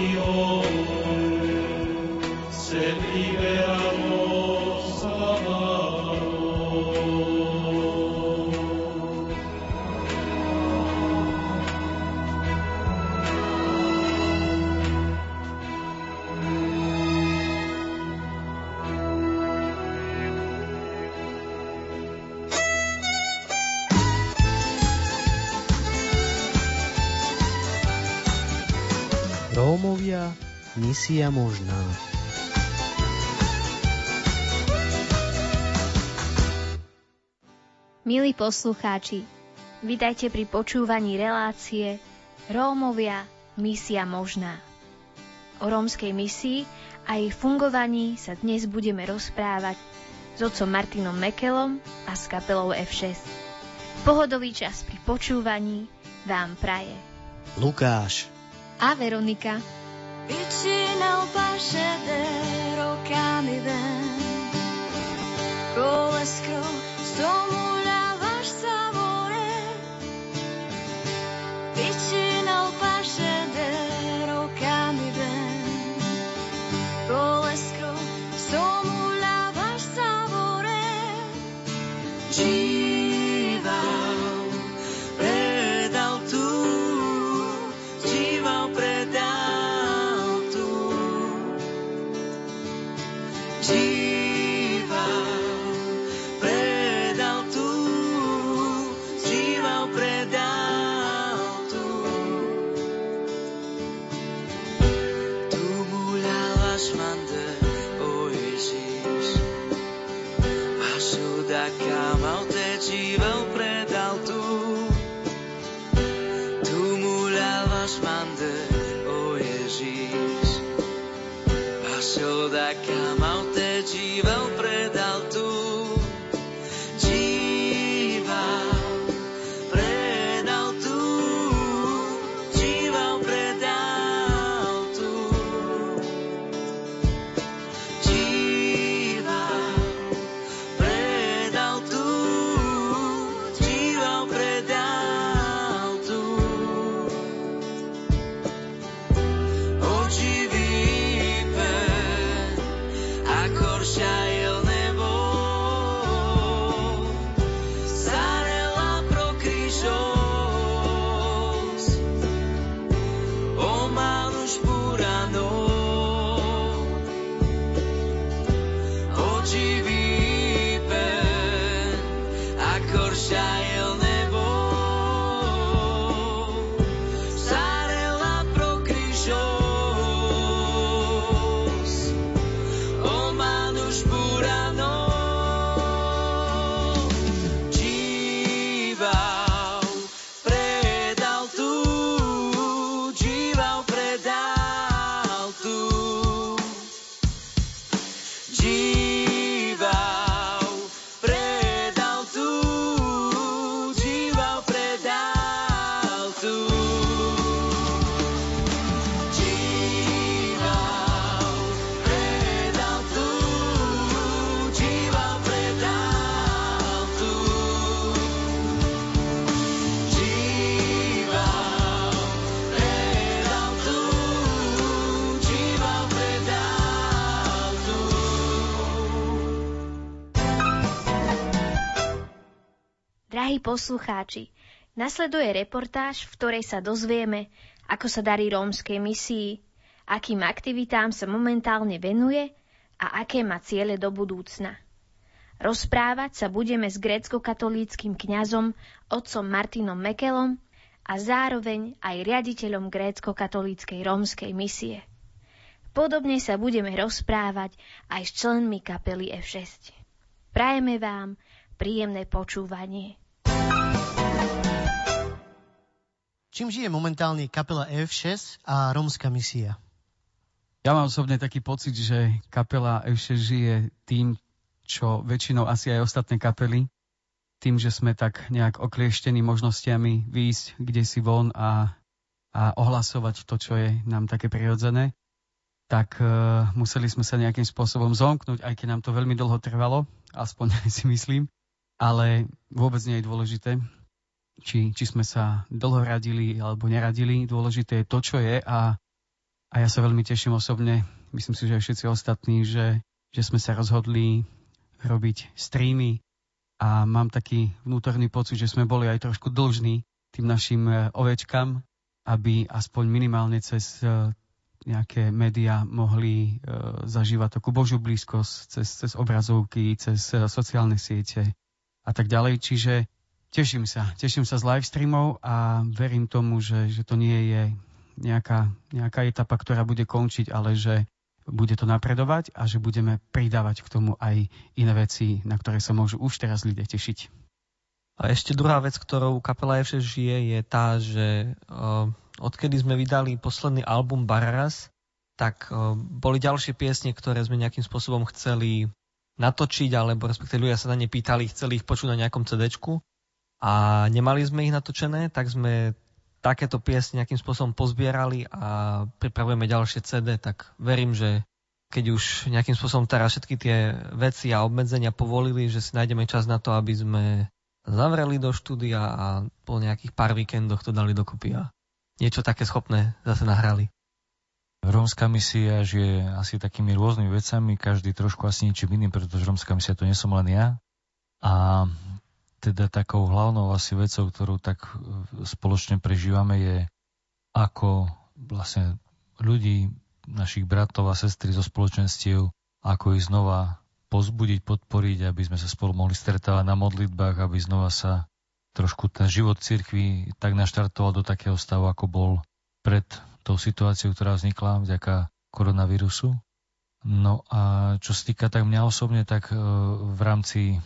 Seviyorum, seviyorum. Misia možná. Milí poslucháči, vitajte pri počúvaní relácie Rómovia misia možná. O rómskej misii a jej fungovaní sa dnes budeme rozprávať s otcom Martinom Mekelom a s kapelou F6. Pohodový čas pri počúvaní vám praje Lukáš a Veronika. Vicino pascedero camiven Colescro stomulavaš Maltečível predal tu Tu mu ľavaš oggi poslucháči, nasleduje reportáž, v ktorej sa dozvieme, ako sa darí rómskej misii, akým aktivitám sa momentálne venuje a aké má ciele do budúcna. Rozprávať sa budeme s grécko-katolíckým kňazom otcom Martinom Mekelom a zároveň aj riaditeľom grécko-katolíckej rómskej misie. Podobne sa budeme rozprávať aj s členmi kapely F6. Prajeme vám príjemné počúvanie. Čím žije momentálne kapela F6 a rómska misia? Ja mám osobne taký pocit, že kapela F6 žije tým, čo väčšinou asi aj ostatné kapely, tým, že sme tak nejak oklieštení možnosťami výjsť kde si von a, a ohlasovať to, čo je nám také prirodzené, tak uh, museli sme sa nejakým spôsobom zomknúť, aj keď nám to veľmi dlho trvalo, aspoň si myslím, ale vôbec nie je dôležité či, či sme sa dlho radili alebo neradili. Dôležité je to, čo je a A ja sa veľmi teším osobne, myslím si, že aj všetci ostatní, že, že sme sa rozhodli robiť streamy a mám taký vnútorný pocit, že sme boli aj trošku dlžní tým našim e, ovečkám, aby aspoň minimálne cez e, nejaké médiá mohli e, zažívať takú Božiu blízkosť cez, cez obrazovky, cez sociálne siete a tak ďalej. Čiže teším sa, teším sa z live streamov a verím tomu, že, že to nie je nejaká, nejaká etapa, ktorá bude končiť, ale že bude to napredovať a že budeme pridávať k tomu aj iné veci, na ktoré sa môžu už teraz ľudia tešiť. A ešte druhá vec, ktorou kapela F6 žije, je tá, že uh, odkedy sme vydali posledný album Bararas, tak uh, boli ďalšie piesne, ktoré sme nejakým spôsobom chceli natočiť, alebo respektíve ľudia sa na ne pýtali, chceli ich počuť na nejakom cd a nemali sme ich natočené, tak sme takéto piesne nejakým spôsobom pozbierali a pripravujeme ďalšie CD, tak verím, že keď už nejakým spôsobom teraz všetky tie veci a obmedzenia povolili, že si nájdeme čas na to, aby sme zavreli do štúdia a po nejakých pár víkendoch to dali dokopy a niečo také schopné zase nahrali. Rómska misia žije asi takými rôznymi vecami, každý trošku asi niečím iným, pretože rómska misia to nie som len ja. A teda takou hlavnou asi vecou, ktorú tak e, spoločne prežívame, je ako vlastne ľudí, našich bratov a sestry zo spoločenstiev, ako ich znova pozbudiť, podporiť, aby sme sa spolu mohli stretávať na modlitbách, aby znova sa trošku ten život cirkvi tak naštartoval do takého stavu, ako bol pred tou situáciou, ktorá vznikla vďaka koronavírusu. No a čo sa týka tak mňa osobne, tak e, v rámci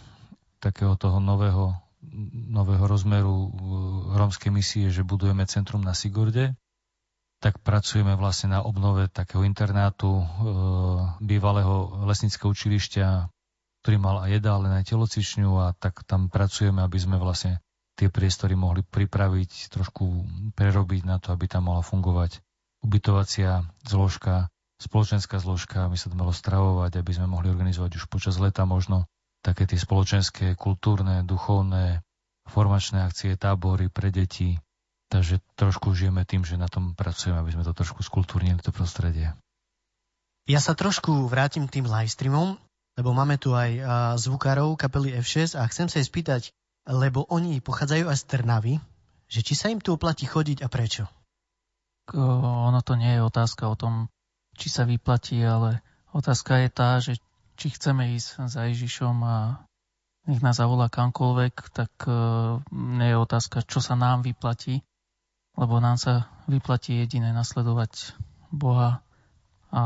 takého toho nového, nového rozmeru uh, rómskej misie, že budujeme centrum na Sigurde, tak pracujeme vlastne na obnove takého internátu e, bývalého lesnického učilišťa, ktorý mal aj jedál, aj telocičňu a tak tam pracujeme, aby sme vlastne tie priestory mohli pripraviť, trošku prerobiť na to, aby tam mohla fungovať ubytovacia zložka, spoločenská zložka, aby sa to malo stravovať, aby sme mohli organizovať už počas leta možno také tie spoločenské, kultúrne, duchovné, formačné akcie, tábory pre deti. Takže trošku žijeme tým, že na tom pracujeme, aby sme to trošku skultúrnili, to prostredie. Ja sa trošku vrátim k tým livestreamom, lebo máme tu aj zvukárov kapely F6 a chcem sa jej spýtať, lebo oni pochádzajú aj z Trnavy, že či sa im tu oplatí chodiť a prečo? Ono to nie je otázka o tom, či sa vyplatí, ale otázka je tá, že či chceme ísť za Ježišom a nech nás zavolá kamkoľvek, tak nie je otázka, čo sa nám vyplatí, lebo nám sa vyplatí jediné nasledovať Boha a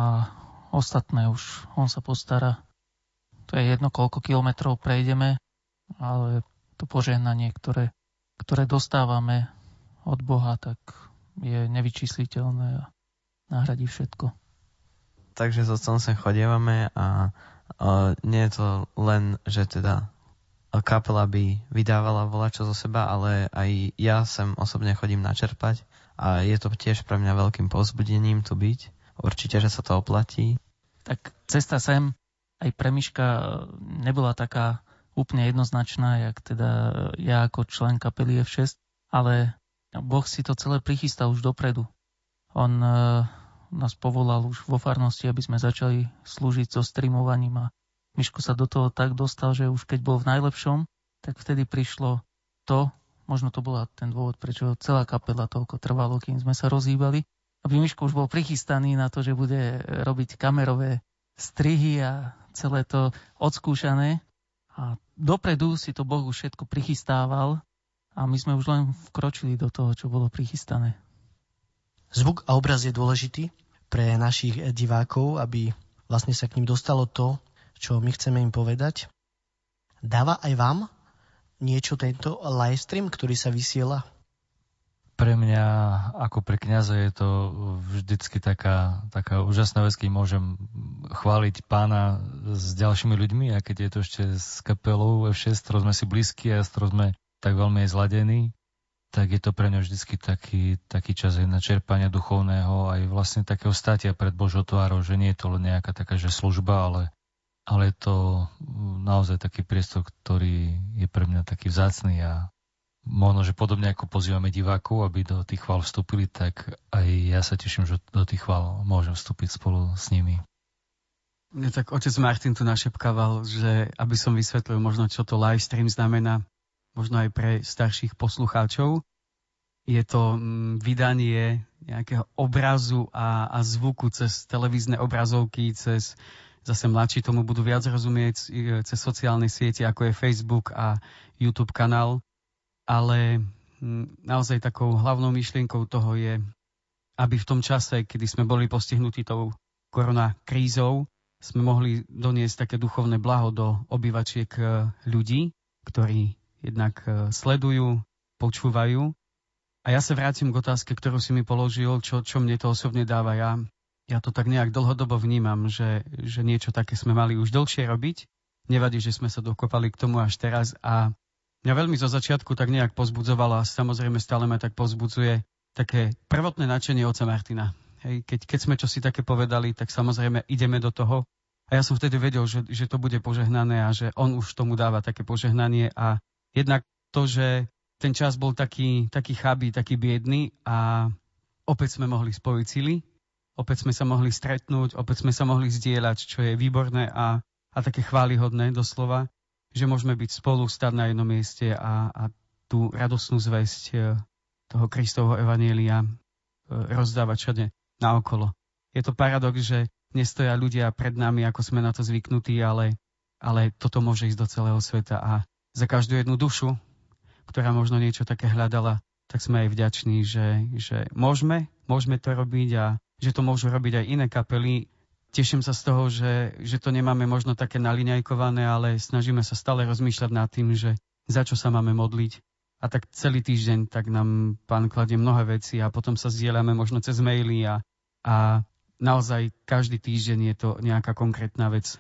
ostatné už On sa postará. To je jedno, koľko kilometrov prejdeme, ale to požehnanie, ktoré, ktoré dostávame od Boha, tak je nevyčísliteľné a nahradí všetko. Takže s otcom sa chodievame a nie je to len, že teda kapela by vydávala volačo zo seba, ale aj ja sem osobne chodím načerpať a je to tiež pre mňa veľkým pozbudením tu byť. Určite, že sa to oplatí. Tak cesta sem aj pre Miška nebola taká úplne jednoznačná, jak teda ja ako člen kapely F6, ale Boh si to celé prichystal už dopredu. On nás povolal už vo farnosti, aby sme začali slúžiť so streamovaním a Miško sa do toho tak dostal, že už keď bol v najlepšom, tak vtedy prišlo to, možno to bola ten dôvod, prečo celá kapela toľko trvalo, kým sme sa rozhýbali, aby Miško už bol prichystaný na to, že bude robiť kamerové strihy a celé to odskúšané. A dopredu si to Boh už všetko prichystával a my sme už len vkročili do toho, čo bolo prichystané. Zvuk a obraz je dôležitý pre našich divákov, aby vlastne sa k ním dostalo to, čo my chceme im povedať. Dáva aj vám niečo tento livestream, ktorý sa vysiela? Pre mňa ako pre kniaza je to vždycky taká, taká úžasná vec, keď môžem chváliť pána s ďalšími ľuďmi a keď je to ešte s kapelou F6, ktorou sme si blízki a s ktorou sme tak veľmi zladení, tak je to pre mňa vždycky taký, taký čas aj na čerpanie duchovného, aj vlastne takého státia pred Božou že nie je to len nejaká taká, že služba, ale, ale je to naozaj taký priestor, ktorý je pre mňa taký vzácný a možno, že podobne ako pozývame divákov, aby do tých chvál vstúpili, tak aj ja sa teším, že do tých chvál môžem vstúpiť spolu s nimi. Mne tak otec Martin tu našepkával, že aby som vysvetlil možno, čo to live stream znamená, možno aj pre starších poslucháčov. Je to mm, vydanie nejakého obrazu a, a zvuku cez televízne obrazovky, cez zase mladší tomu budú viac rozumieť cez sociálne siete, ako je Facebook a YouTube kanál. Ale mm, naozaj takou hlavnou myšlienkou toho je, aby v tom čase, kedy sme boli postihnutí tou korona krízou, sme mohli doniesť také duchovné blaho do obyvačiek e, ľudí, ktorí jednak e, sledujú, počúvajú. A ja sa vrátim k otázke, ktorú si mi položil, čo, čo mne to osobne dáva. Ja ja to tak nejak dlhodobo vnímam, že, že niečo také sme mali už dlhšie robiť. Nevadí, že sme sa dokopali k tomu až teraz a mňa veľmi zo začiatku tak nejak pozbudzovalo a samozrejme stále ma tak pozbudzuje také prvotné nadšenie oca Martina. Hej, keď, keď sme čosi také povedali, tak samozrejme ideme do toho. A ja som vtedy vedel, že, že to bude požehnané a že on už tomu dáva také požehnanie a jednak to, že ten čas bol taký, taký chabý, taký biedný a opäť sme mohli spojiť sily opäť sme sa mohli stretnúť, opäť sme sa mohli zdieľať, čo je výborné a, a také chválihodné doslova, že môžeme byť spolu, stať na jednom mieste a, a tú radosnú zväzť e, toho Kristovho evanielia e, rozdávať všade naokolo. Je to paradox, že nestoja ľudia pred nami, ako sme na to zvyknutí, ale, ale toto môže ísť do celého sveta a za každú jednu dušu, ktorá možno niečo také hľadala, tak sme aj vďační, že, že môžeme, môžeme to robiť a že to môžu robiť aj iné kapely. Teším sa z toho, že, že to nemáme možno také naliňajkované, ale snažíme sa stále rozmýšľať nad tým, že za čo sa máme modliť. A tak celý týždeň tak nám pán kladie mnohé veci a potom sa zdieľame možno cez maily a, a naozaj každý týždeň je to nejaká konkrétna vec.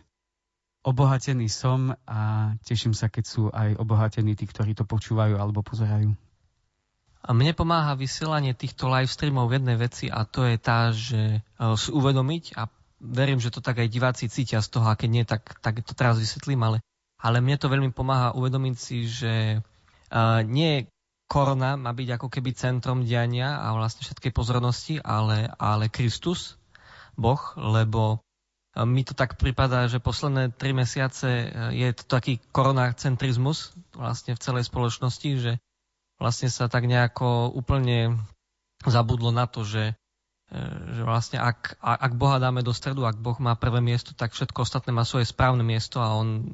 Obohatený som a teším sa, keď sú aj obohatení tí, ktorí to počúvajú alebo pozerajú. A mne pomáha vysielanie týchto live streamov v jednej veci a to je tá, že e, si uvedomiť a verím, že to tak aj diváci cítia z toho a keď nie, tak, tak to teraz vysvetlím, ale, ale mne to veľmi pomáha uvedomiť si, že uh, nie korona má byť ako keby centrom diania a vlastne všetkej pozornosti, ale, ale Kristus, Boh, lebo mi to tak pripadá, že posledné tri mesiace je to taký koronacentrizmus vlastne v celej spoločnosti, že vlastne sa tak nejako úplne zabudlo na to, že, e, že vlastne ak, ak Boha dáme do stredu, ak Boh má prvé miesto, tak všetko ostatné má svoje správne miesto a on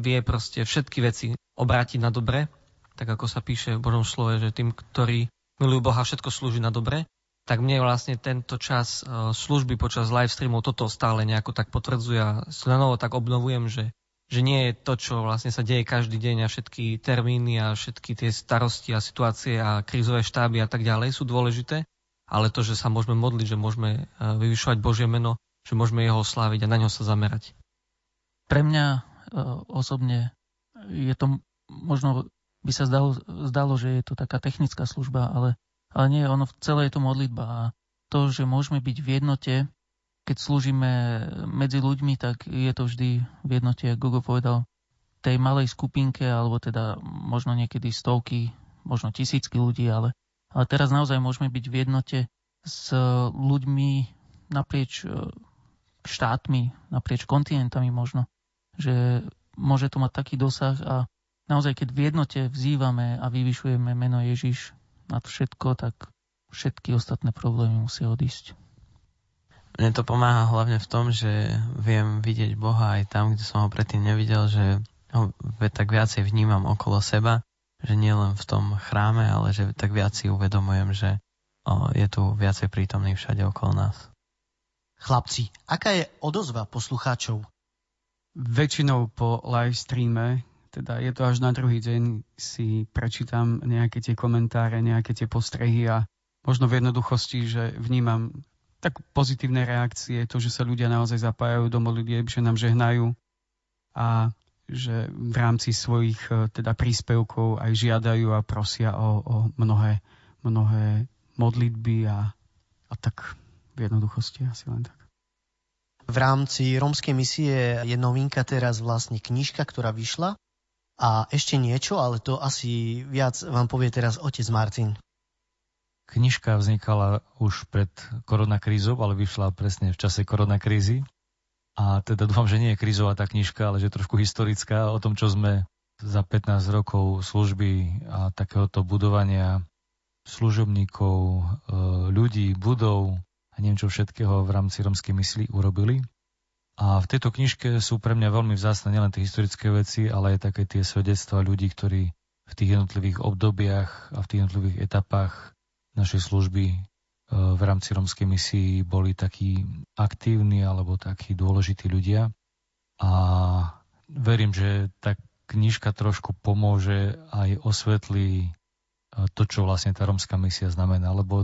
vie proste všetky veci obrátiť na dobre, tak ako sa píše v Božom slove, že tým, ktorí milujú Boha, všetko slúži na dobre, tak mne vlastne tento čas e, služby počas live streamov toto stále nejako tak potvrdzuje a na novo tak obnovujem, že že nie je to, čo vlastne sa deje každý deň a všetky termíny a všetky tie starosti a situácie a krízové štáby a tak ďalej sú dôležité, ale to, že sa môžeme modliť, že môžeme e, vyvyšovať Božie meno, že môžeme jeho sláviť a na ňo sa zamerať. Pre mňa e, osobne je to možno by sa zdalo, zdalo, že je to taká technická služba, ale, ale nie, ono v celé je to modlitba. A to, že môžeme byť v jednote keď slúžime medzi ľuďmi, tak je to vždy v jednote, ako Google povedal, tej malej skupinke, alebo teda možno niekedy stovky, možno tisícky ľudí, ale, ale teraz naozaj môžeme byť v jednote s ľuďmi naprieč e, štátmi, naprieč kontinentami možno, že môže to mať taký dosah a naozaj keď v jednote vzývame a vyvyšujeme meno Ježiš nad všetko, tak všetky ostatné problémy musia odísť. Mne to pomáha hlavne v tom, že viem vidieť Boha aj tam, kde som ho predtým nevidel, že ho tak viacej vnímam okolo seba, že nie len v tom chráme, ale že tak viac si uvedomujem, že je tu viacej prítomný všade okolo nás. Chlapci, aká je odozva poslucháčov? Väčšinou po live streame, teda je to až na druhý deň, si prečítam nejaké tie komentáre, nejaké tie postrehy a možno v jednoduchosti, že vnímam tak pozitívne reakcie, to, že sa ľudia naozaj zapájajú do modlitieb, že nám žehnajú a že v rámci svojich e, teda príspevkov aj žiadajú a prosia o, o mnohé, mnohé modlitby a, a tak v jednoduchosti asi len tak. V rámci rómskej misie je novinka teraz vlastne knižka, ktorá vyšla A ešte niečo, ale to asi viac vám povie teraz otec Martin. Knižka vznikala už pred koronakrízou, ale vyšla presne v čase koronakrízy. A teda dúfam, že nie je krízová tá knižka, ale že trošku historická o tom, čo sme za 15 rokov služby a takéhoto budovania služobníkov, e, ľudí, budov a neviem čo všetkého v rámci romskej mysli urobili. A v tejto knižke sú pre mňa veľmi vzácne nielen tie historické veci, ale aj také tie svedectvá ľudí, ktorí v tých jednotlivých obdobiach a v tých jednotlivých etapách našej služby e, v rámci romskej misii boli takí aktívni alebo takí dôležití ľudia. A verím, že tá knižka trošku pomôže aj osvetlí e, to, čo vlastne tá romská misia znamená, lebo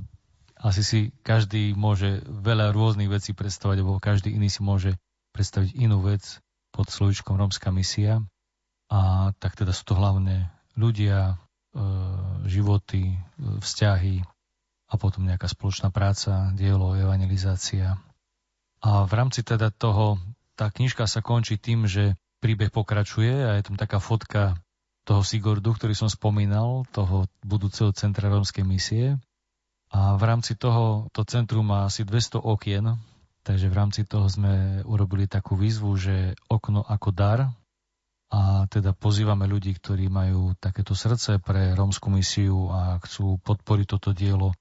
asi si každý môže veľa rôznych vecí predstavať, alebo každý iný si môže predstaviť inú vec pod slovičkom Rómska misia. A tak teda sú to hlavne ľudia, e, životy, e, vzťahy a potom nejaká spoločná práca, dielo, evangelizácia. A v rámci teda toho, tá knižka sa končí tým, že príbeh pokračuje a je tam taká fotka toho Sigordu, ktorý som spomínal, toho budúceho centra rómskej misie. A v rámci toho, to centrum má asi 200 okien, Takže v rámci toho sme urobili takú výzvu, že okno ako dar a teda pozývame ľudí, ktorí majú takéto srdce pre rómsku misiu a chcú podporiť toto dielo,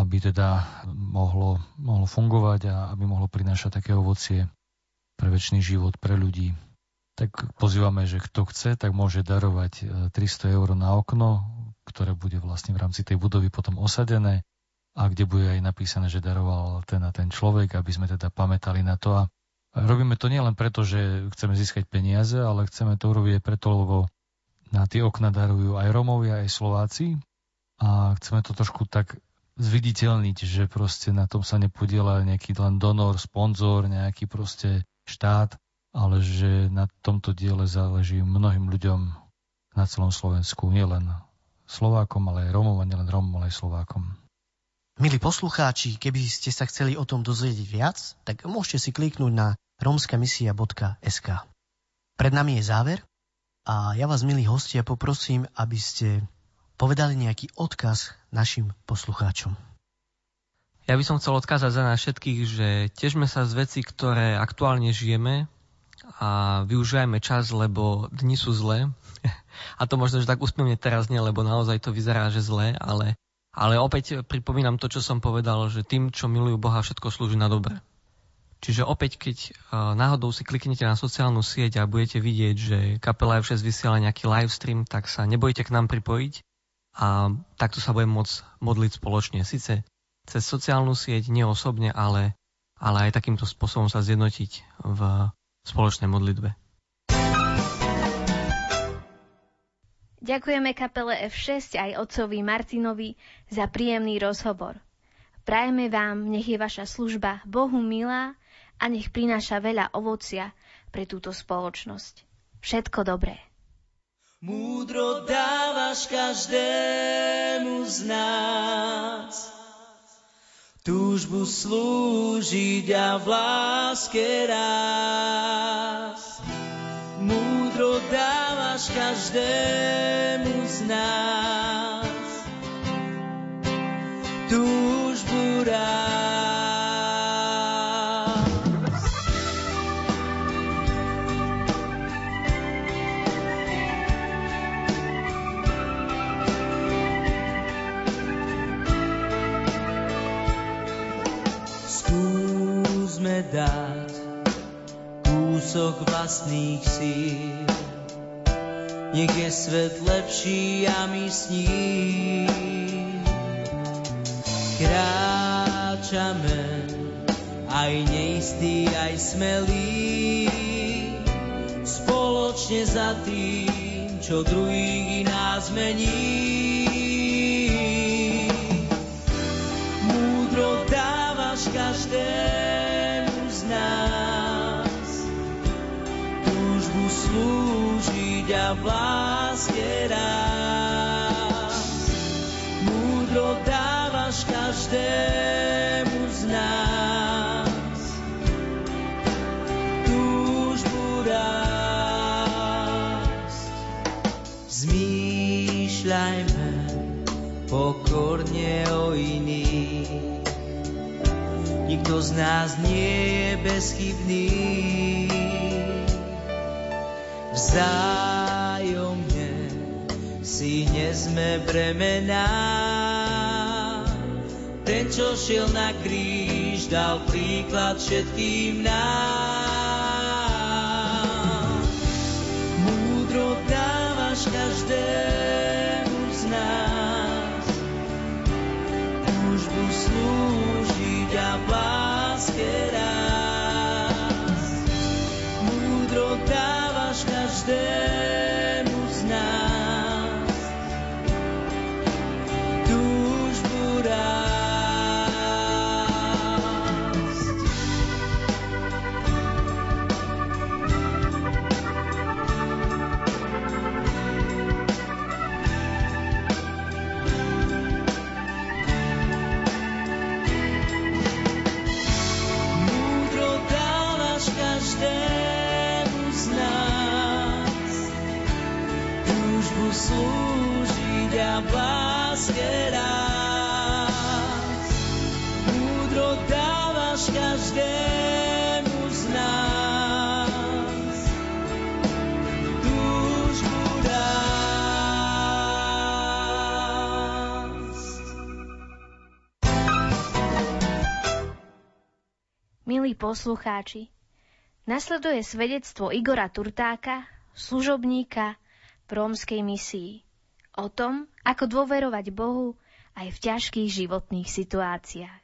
aby teda mohlo, mohlo fungovať a aby mohlo prinášať také ovocie pre väčší život, pre ľudí. Tak pozývame, že kto chce, tak môže darovať 300 e, eur na okno, ktoré bude vlastne v rámci tej budovy potom osadené a kde bude aj napísané, že daroval ten a ten človek, aby sme teda pamätali na to. A robíme to nielen preto, že chceme získať peniaze, ale chceme to urobiť aj preto, lebo na tie okna darujú aj Romovia, aj Slováci a chceme to trošku tak zviditeľniť, že proste na tom sa nepodiela nejaký len donor, sponzor, nejaký proste štát, ale že na tomto diele záleží mnohým ľuďom na celom Slovensku, nielen Slovákom, ale aj Romom a nielen Romom, ale aj Slovákom. Milí poslucháči, keby ste sa chceli o tom dozvedieť viac, tak môžete si kliknúť na romskamisia.sk. Pred nami je záver a ja vás, milí hostia, poprosím, aby ste povedali nejaký odkaz našim poslucháčom. Ja by som chcel odkázať za nás všetkých, že težme sa z veci, ktoré aktuálne žijeme a využijeme čas, lebo dni sú zlé. A to možno, že tak úsmevne teraz nie, lebo naozaj to vyzerá, že zlé, ale ale opäť pripomínam to, čo som povedal, že tým, čo milujú Boha, všetko slúži na dobre. Čiže opäť, keď e, náhodou si kliknete na sociálnu sieť a budete vidieť, že kapela F6 vysiela nejaký live stream, tak sa nebojte k nám pripojiť a takto sa budeme môcť modliť spoločne. Sice cez sociálnu sieť, nie osobne, ale, ale aj takýmto spôsobom sa zjednotiť v spoločnej modlitbe. Ďakujeme kapele F6 aj otcovi Martinovi za príjemný rozhovor. Prajeme vám, nech je vaša služba Bohu milá a nech prináša veľa ovocia pre túto spoločnosť. Všetko dobré. Múdro dávaš každému z nás túžbu slúžiť a v láske rásť. Múdro dávaš každému z nás vlastných síl. Nech je svet lepší a my s ním kráčame, aj neistý, aj smelý, spoločne za tým, čo druhý nás mení. každému z nás túžbu rásť. Zmýšľajme pokorne o iných, nikto z nás nie je bezchybný. Vzájomne si nezme bremená, ten, čo šiel na kríž, dal príklad všetkým nám. Poslucháči, nasleduje svedectvo Igora Turtáka, služobníka rómskej misii. O tom, ako dôverovať Bohu aj v ťažkých životných situáciách.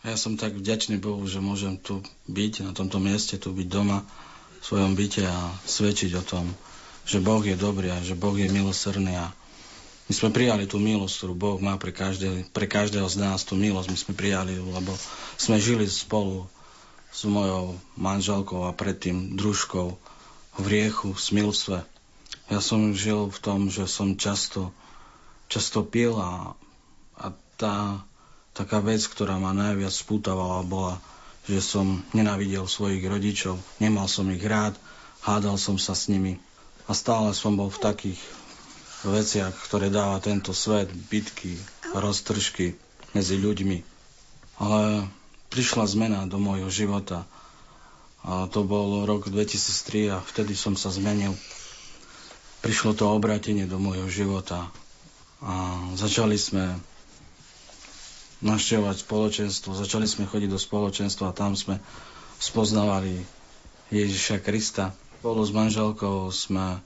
Ja som tak vďačný Bohu, že môžem tu byť, na tomto mieste, tu byť doma, v svojom byte a svedčiť o tom, že Boh je dobrý a že Boh je milosrdný a my sme prijali tú milosť, ktorú Boh má pre, každé, pre každého z nás, tú milosť my sme prijali, lebo sme žili spolu s mojou manželkou a predtým družkou v riechu, v smilstve. Ja som žil v tom, že som často, často pil a, a tá taká vec, ktorá ma najviac spútavala, bola, že som nenávidel svojich rodičov, nemal som ich rád, hádal som sa s nimi a stále som bol v takých veciach, ktoré dáva tento svet, bitky, roztržky medzi ľuďmi. Ale prišla zmena do môjho života a to bol rok 2003 a vtedy som sa zmenil. Prišlo to obratenie do môjho života a začali sme navštevovať spoločenstvo, začali sme chodiť do spoločenstva a tam sme spoznávali Ježiša Krista. Spolu s manželkou sme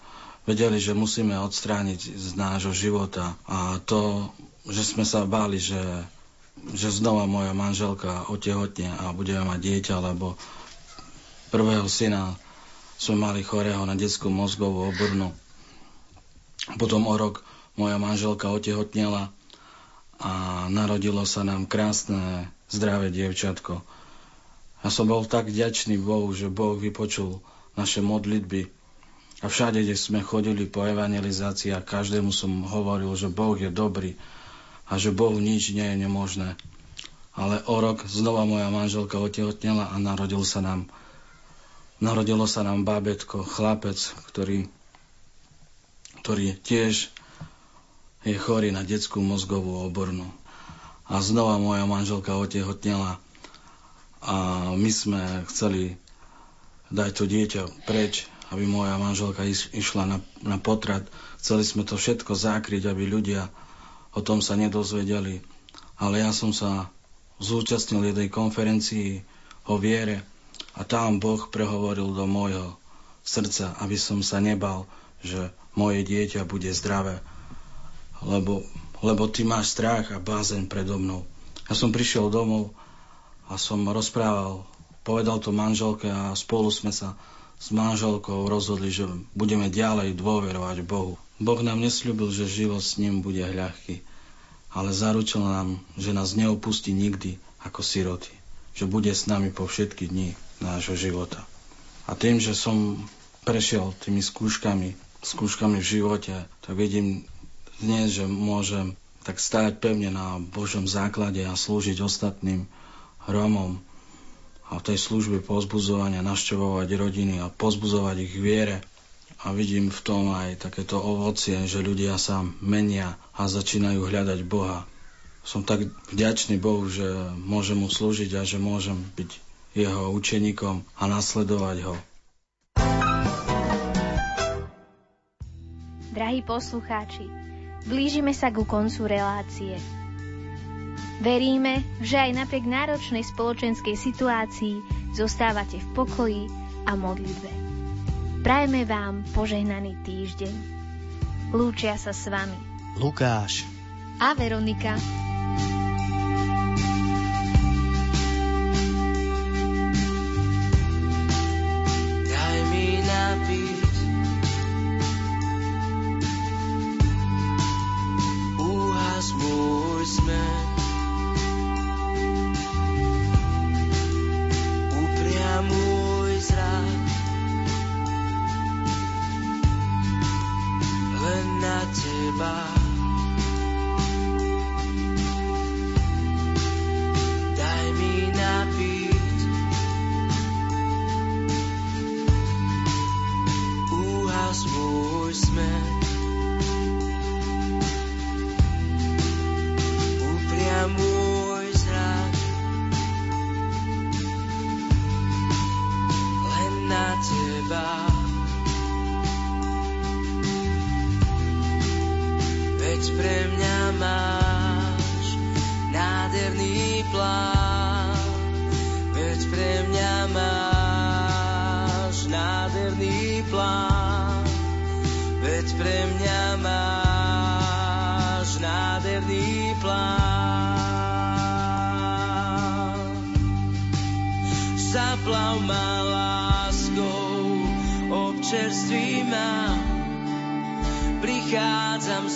vedeli, že musíme odstrániť z nášho života a to, že sme sa báli, že, že znova moja manželka otehotne a budeme mať dieťa, lebo prvého syna sme mali chorého na detskú mozgovú obrnu. Potom o rok moja manželka otehotnela a narodilo sa nám krásne, zdravé dievčatko. Ja som bol tak vďačný Bohu, že Boh vypočul naše modlitby a všade, kde sme chodili po evangelizácii a každému som hovoril, že Boh je dobrý a že Bohu nič nie je nemožné. Ale o rok znova moja manželka otehotnela a narodil sa nám narodilo sa nám bábetko, chlapec, ktorý, ktorý tiež je chorý na detskú mozgovú obornu. A znova moja manželka otehotnela a my sme chceli dať to dieťa preč, aby moja manželka iš, išla na, na potrat. Chceli sme to všetko zakryť, aby ľudia o tom sa nedozvedeli. Ale ja som sa zúčastnil jednej konferencii o viere a tam Boh prehovoril do môjho srdca, aby som sa nebal, že moje dieťa bude zdravé lebo, lebo ty máš strach a bázeň predo mnou. Ja som prišiel domov a som rozprával, povedal to manželke a spolu sme sa s manželkou rozhodli, že budeme ďalej dôverovať Bohu. Boh nám nesľúbil, že život s ním bude ľahký, ale zaručil nám, že nás neopustí nikdy ako siroty, že bude s nami po všetky dni nášho života. A tým, že som prešiel tými skúškami, skúškami v živote, tak vidím dnes, že môžem tak stáť pevne na Božom základe a slúžiť ostatným Rómom a v tej službe pozbudzovania našťovovať rodiny a pozbudzovať ich viere. A vidím v tom aj takéto ovocie, že ľudia sa menia a začínajú hľadať Boha. som tak vďačný Bohu, že môžem mu slúžiť a že môžem byť jeho učeníkom a nasledovať ho. Drahí poslucháči, blížime sa ku koncu relácie. Veríme, že aj napriek náročnej spoločenskej situácii zostávate v pokoji a modlitbe. Prajeme vám požehnaný týždeň. Lúčia sa s vami Lukáš a Veronika.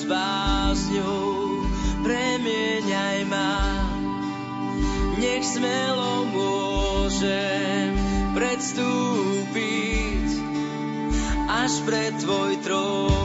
Básňou, premieňaj ma. Nech smelo môžem predstúpiť až pred tvoj trón.